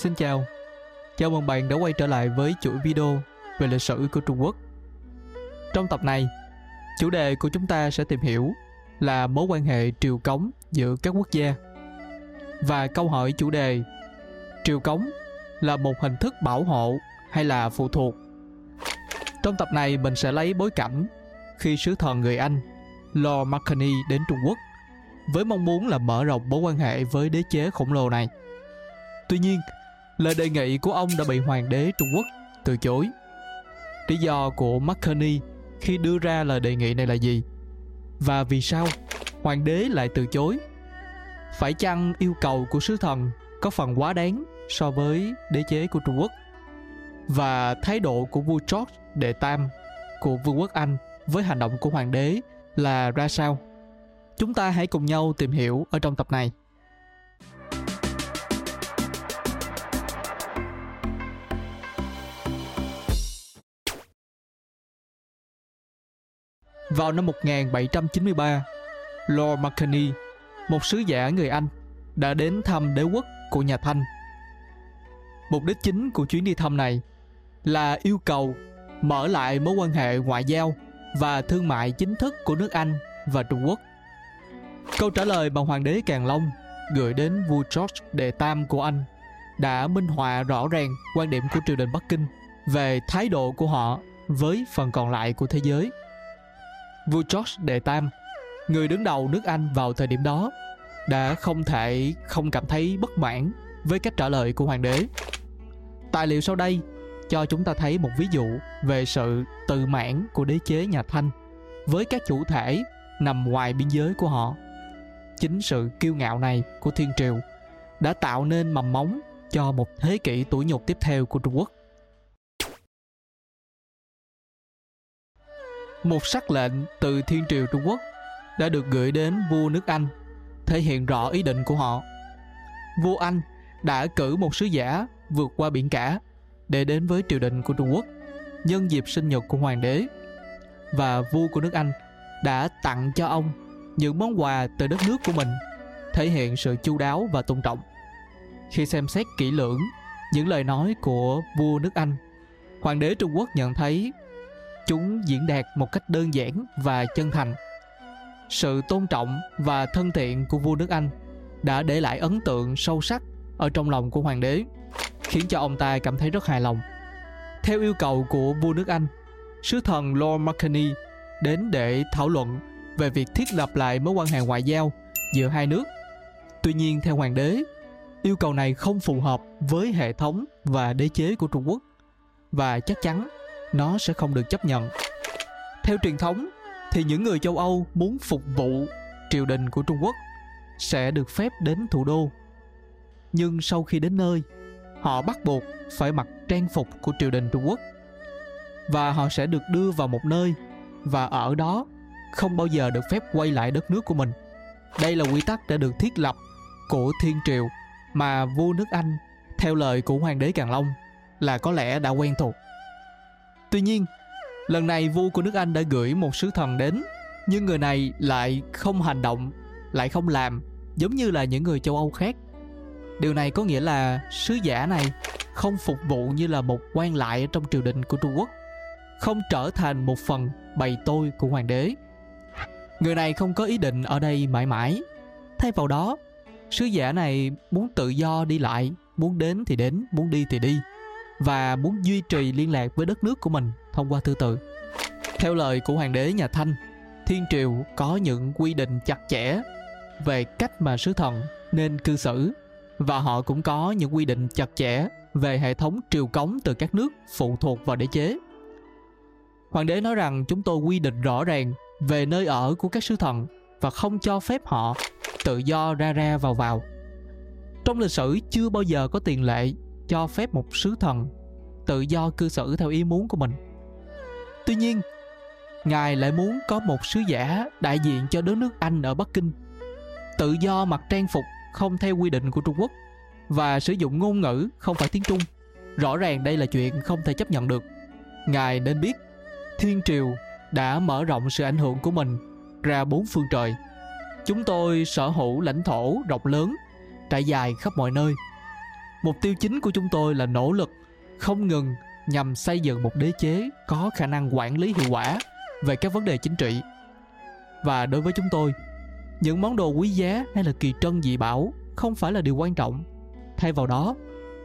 Xin chào, chào mừng bạn đã quay trở lại với chuỗi video về lịch sử của Trung Quốc. Trong tập này, chủ đề của chúng ta sẽ tìm hiểu là mối quan hệ triều cống giữa các quốc gia. Và câu hỏi chủ đề triều cống là một hình thức bảo hộ hay là phụ thuộc? Trong tập này mình sẽ lấy bối cảnh khi sứ thần người Anh Lord Macartney đến Trung Quốc với mong muốn là mở rộng mối quan hệ với đế chế khổng lồ này. Tuy nhiên, lời đề nghị của ông đã bị hoàng đế Trung Quốc từ chối. Lý do của McCartney khi đưa ra lời đề nghị này là gì? Và vì sao hoàng đế lại từ chối? Phải chăng yêu cầu của sứ thần có phần quá đáng so với đế chế của Trung Quốc? Và thái độ của vua George đệ tam của vương quốc Anh với hành động của hoàng đế là ra sao? Chúng ta hãy cùng nhau tìm hiểu ở trong tập này. Vào năm 1793, Lord Macartney, một sứ giả người Anh, đã đến thăm đế quốc của nhà Thanh. Mục đích chính của chuyến đi thăm này là yêu cầu mở lại mối quan hệ ngoại giao và thương mại chính thức của nước Anh và Trung Quốc. Câu trả lời mà Hoàng đế Càn Long gửi đến vua George đệ tam của Anh đã minh họa rõ ràng quan điểm của triều đình Bắc Kinh về thái độ của họ với phần còn lại của thế giới. Vua George đệ tam, người đứng đầu nước Anh vào thời điểm đó, đã không thể không cảm thấy bất mãn với cách trả lời của hoàng đế. Tài liệu sau đây cho chúng ta thấy một ví dụ về sự tự mãn của đế chế nhà Thanh với các chủ thể nằm ngoài biên giới của họ. Chính sự kiêu ngạo này của thiên triều đã tạo nên mầm móng cho một thế kỷ tuổi nhục tiếp theo của Trung Quốc. Một sắc lệnh từ thiên triều Trung Quốc đã được gửi đến vua nước Anh, thể hiện rõ ý định của họ. Vua Anh đã cử một sứ giả vượt qua biển cả để đến với triều đình của Trung Quốc nhân dịp sinh nhật của hoàng đế và vua của nước Anh đã tặng cho ông những món quà từ đất nước của mình thể hiện sự chu đáo và tôn trọng khi xem xét kỹ lưỡng những lời nói của vua nước Anh hoàng đế Trung Quốc nhận thấy chúng diễn đạt một cách đơn giản và chân thành sự tôn trọng và thân thiện của vua nước Anh đã để lại ấn tượng sâu sắc ở trong lòng của hoàng đế khiến cho ông ta cảm thấy rất hài lòng. Theo yêu cầu của vua nước Anh, sứ thần Lord Macartney đến để thảo luận về việc thiết lập lại mối quan hệ ngoại giao giữa hai nước. Tuy nhiên theo hoàng đế, yêu cầu này không phù hợp với hệ thống và đế chế của Trung Quốc và chắc chắn nó sẽ không được chấp nhận. Theo truyền thống, thì những người châu Âu muốn phục vụ triều đình của Trung Quốc sẽ được phép đến thủ đô. Nhưng sau khi đến nơi, họ bắt buộc phải mặc trang phục của triều đình Trung Quốc và họ sẽ được đưa vào một nơi và ở đó không bao giờ được phép quay lại đất nước của mình. Đây là quy tắc đã được thiết lập của thiên triều mà vua nước Anh, theo lời của hoàng đế Càn Long, là có lẽ đã quen thuộc. Tuy nhiên, lần này vua của nước Anh đã gửi một sứ thần đến nhưng người này lại không hành động, lại không làm giống như là những người châu Âu khác Điều này có nghĩa là sứ giả này không phục vụ như là một quan lại trong triều đình của Trung Quốc, không trở thành một phần bày tôi của hoàng đế. Người này không có ý định ở đây mãi mãi. Thay vào đó, sứ giả này muốn tự do đi lại, muốn đến thì đến, muốn đi thì đi và muốn duy trì liên lạc với đất nước của mình thông qua thư từ. Theo lời của hoàng đế nhà Thanh, Thiên Triều có những quy định chặt chẽ về cách mà sứ thần nên cư xử và họ cũng có những quy định chặt chẽ về hệ thống triều cống từ các nước phụ thuộc vào đế chế. Hoàng đế nói rằng chúng tôi quy định rõ ràng về nơi ở của các sứ thần và không cho phép họ tự do ra ra vào vào. Trong lịch sử chưa bao giờ có tiền lệ cho phép một sứ thần tự do cư xử theo ý muốn của mình. Tuy nhiên, ngài lại muốn có một sứ giả đại diện cho đất nước Anh ở Bắc Kinh tự do mặc trang phục không theo quy định của Trung Quốc và sử dụng ngôn ngữ không phải tiếng Trung. Rõ ràng đây là chuyện không thể chấp nhận được. Ngài nên biết, Thiên Triều đã mở rộng sự ảnh hưởng của mình ra bốn phương trời. Chúng tôi sở hữu lãnh thổ rộng lớn, trải dài khắp mọi nơi. Mục tiêu chính của chúng tôi là nỗ lực không ngừng nhằm xây dựng một đế chế có khả năng quản lý hiệu quả về các vấn đề chính trị. Và đối với chúng tôi, những món đồ quý giá hay là kỳ trân dị bảo không phải là điều quan trọng. Thay vào đó,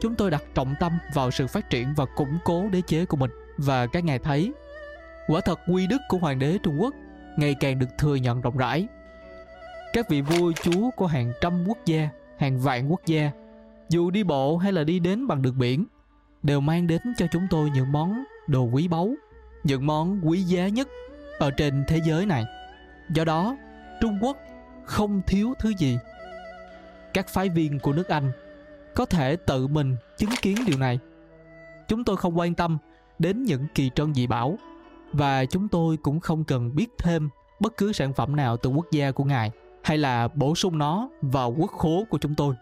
chúng tôi đặt trọng tâm vào sự phát triển và củng cố đế chế của mình. Và các ngài thấy, quả thật quy đức của hoàng đế Trung Quốc ngày càng được thừa nhận rộng rãi. Các vị vua chúa của hàng trăm quốc gia, hàng vạn quốc gia, dù đi bộ hay là đi đến bằng đường biển, đều mang đến cho chúng tôi những món đồ quý báu, những món quý giá nhất ở trên thế giới này. Do đó, Trung Quốc không thiếu thứ gì. Các phái viên của nước Anh có thể tự mình chứng kiến điều này. Chúng tôi không quan tâm đến những kỳ trân dị bảo và chúng tôi cũng không cần biết thêm bất cứ sản phẩm nào từ quốc gia của ngài hay là bổ sung nó vào quốc khố của chúng tôi.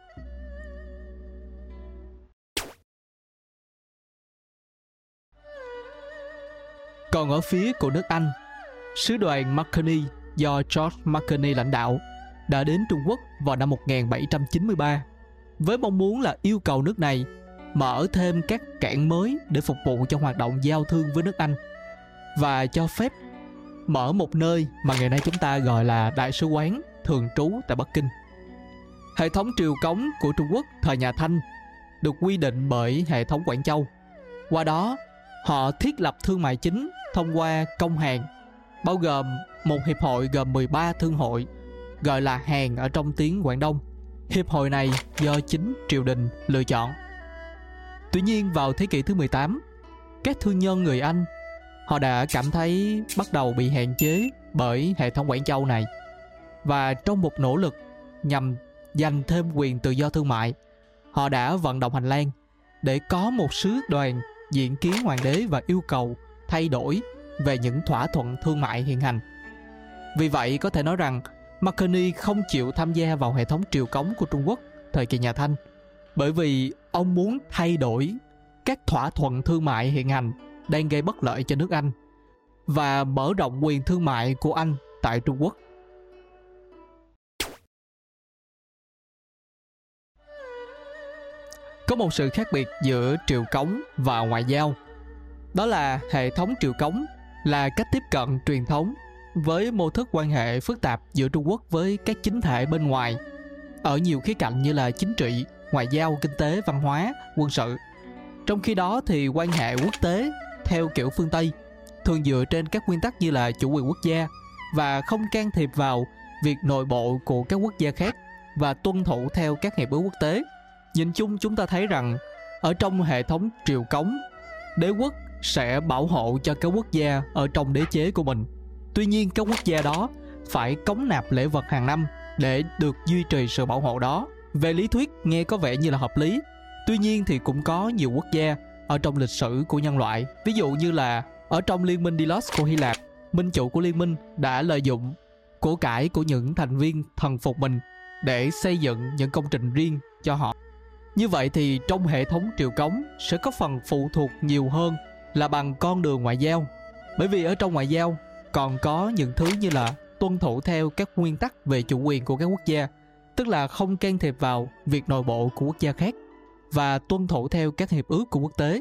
Còn ở phía của nước Anh, sứ đoàn Macartney do George Macartney lãnh đạo đã đến Trung Quốc vào năm 1793 với mong muốn là yêu cầu nước này mở thêm các cảng mới để phục vụ cho hoạt động giao thương với nước Anh và cho phép mở một nơi mà ngày nay chúng ta gọi là đại sứ quán thường trú tại Bắc Kinh. Hệ thống triều cống của Trung Quốc thời nhà Thanh được quy định bởi hệ thống Quảng Châu. Qua đó, họ thiết lập thương mại chính thông qua công hàng, bao gồm một hiệp hội gồm 13 thương hội, gọi là hàng ở trong tiếng Quảng Đông. Hiệp hội này do chính triều đình lựa chọn. Tuy nhiên vào thế kỷ thứ 18, các thương nhân người Anh họ đã cảm thấy bắt đầu bị hạn chế bởi hệ thống Quảng Châu này. Và trong một nỗ lực nhằm giành thêm quyền tự do thương mại, họ đã vận động hành lang để có một sứ đoàn diện kiến hoàng đế và yêu cầu thay đổi về những thỏa thuận thương mại hiện hành. Vì vậy, có thể nói rằng McCartney không chịu tham gia vào hệ thống triều cống của Trung Quốc thời kỳ nhà Thanh, bởi vì ông muốn thay đổi các thỏa thuận thương mại hiện hành đang gây bất lợi cho nước Anh và mở rộng quyền thương mại của Anh tại Trung Quốc. Có một sự khác biệt giữa triều cống và ngoại giao. Đó là hệ thống triều cống là cách tiếp cận truyền thống với mô thức quan hệ phức tạp giữa Trung Quốc với các chính thể bên ngoài ở nhiều khía cạnh như là chính trị, ngoại giao, kinh tế, văn hóa, quân sự. Trong khi đó thì quan hệ quốc tế theo kiểu phương Tây thường dựa trên các nguyên tắc như là chủ quyền quốc gia và không can thiệp vào việc nội bộ của các quốc gia khác và tuân thủ theo các hiệp ước quốc tế. Nhìn chung chúng ta thấy rằng ở trong hệ thống triều cống, đế quốc sẽ bảo hộ cho các quốc gia ở trong đế chế của mình. Tuy nhiên các quốc gia đó phải cống nạp lễ vật hàng năm để được duy trì sự bảo hộ đó. Về lý thuyết nghe có vẻ như là hợp lý, tuy nhiên thì cũng có nhiều quốc gia ở trong lịch sử của nhân loại. Ví dụ như là ở trong liên minh Delos của Hy Lạp, minh chủ của liên minh đã lợi dụng của cải của những thành viên thần phục mình để xây dựng những công trình riêng cho họ. Như vậy thì trong hệ thống triều cống sẽ có phần phụ thuộc nhiều hơn là bằng con đường ngoại giao. Bởi vì ở trong ngoại giao còn có những thứ như là tuân thủ theo các nguyên tắc về chủ quyền của các quốc gia, tức là không can thiệp vào việc nội bộ của quốc gia khác và tuân thủ theo các hiệp ước của quốc tế.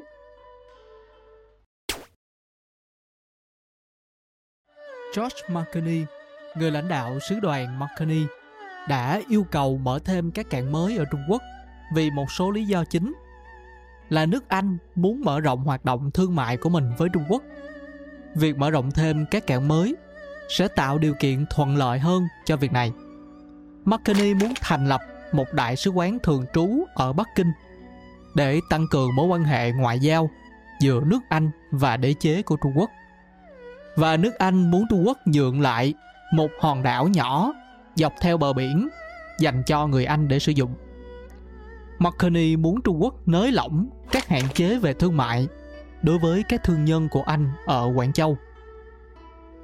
George Marconi, người lãnh đạo sứ đoàn Marconi, đã yêu cầu mở thêm các cảng mới ở Trung Quốc vì một số lý do chính là nước Anh muốn mở rộng hoạt động thương mại của mình với Trung Quốc. Việc mở rộng thêm các cảng mới sẽ tạo điều kiện thuận lợi hơn cho việc này. McKinney muốn thành lập một đại sứ quán thường trú ở Bắc Kinh để tăng cường mối quan hệ ngoại giao giữa nước Anh và đế chế của Trung Quốc. Và nước Anh muốn Trung Quốc nhượng lại một hòn đảo nhỏ dọc theo bờ biển dành cho người Anh để sử dụng. McCartney muốn Trung Quốc nới lỏng các hạn chế về thương mại đối với các thương nhân của Anh ở Quảng Châu.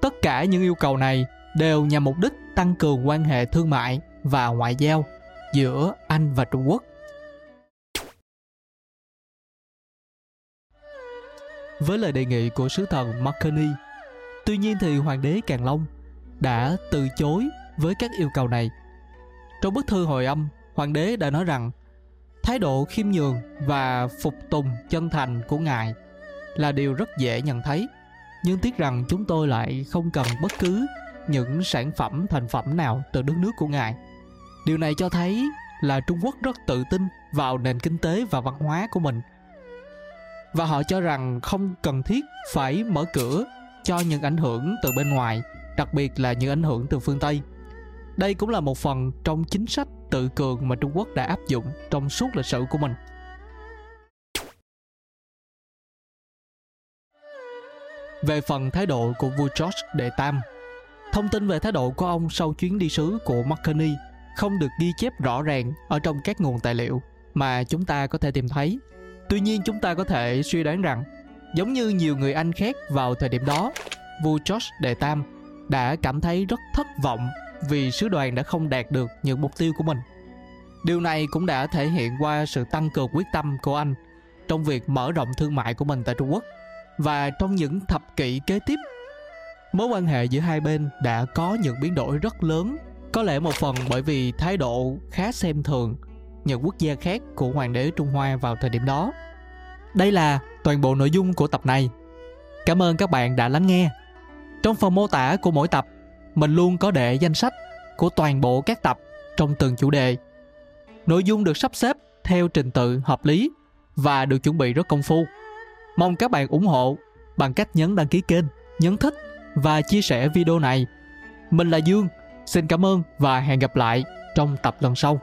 Tất cả những yêu cầu này đều nhằm mục đích tăng cường quan hệ thương mại và ngoại giao giữa Anh và Trung Quốc. Với lời đề nghị của sứ thần Marconi, tuy nhiên thì hoàng đế Càn Long đã từ chối với các yêu cầu này. Trong bức thư hồi âm, hoàng đế đã nói rằng thái độ khiêm nhường và phục tùng chân thành của ngài là điều rất dễ nhận thấy. Nhưng tiếc rằng chúng tôi lại không cần bất cứ những sản phẩm, thành phẩm nào từ đất nước của ngài. Điều này cho thấy là trung quốc rất tự tin vào nền kinh tế và văn hóa của mình. Và họ cho rằng không cần thiết phải mở cửa cho những ảnh hưởng từ bên ngoài, đặc biệt là những ảnh hưởng từ phương tây. Đây cũng là một phần trong chính sách tự cường mà trung quốc đã áp dụng trong suốt lịch sử của mình. Về phần thái độ của vua George đệ tam, thông tin về thái độ của ông sau chuyến đi sứ của McCartney không được ghi chép rõ ràng ở trong các nguồn tài liệu mà chúng ta có thể tìm thấy. Tuy nhiên, chúng ta có thể suy đoán rằng, giống như nhiều người anh khác vào thời điểm đó, vua george đệ tam đã cảm thấy rất thất vọng vì sứ đoàn đã không đạt được những mục tiêu của mình điều này cũng đã thể hiện qua sự tăng cường quyết tâm của anh trong việc mở rộng thương mại của mình tại trung quốc và trong những thập kỷ kế tiếp mối quan hệ giữa hai bên đã có những biến đổi rất lớn có lẽ một phần bởi vì thái độ khá xem thường những quốc gia khác của hoàng đế Trung Hoa vào thời điểm đó. Đây là toàn bộ nội dung của tập này. Cảm ơn các bạn đã lắng nghe. Trong phần mô tả của mỗi tập, mình luôn có để danh sách của toàn bộ các tập trong từng chủ đề. Nội dung được sắp xếp theo trình tự hợp lý và được chuẩn bị rất công phu. Mong các bạn ủng hộ bằng cách nhấn đăng ký kênh, nhấn thích và chia sẻ video này. Mình là Dương, xin cảm ơn và hẹn gặp lại trong tập lần sau.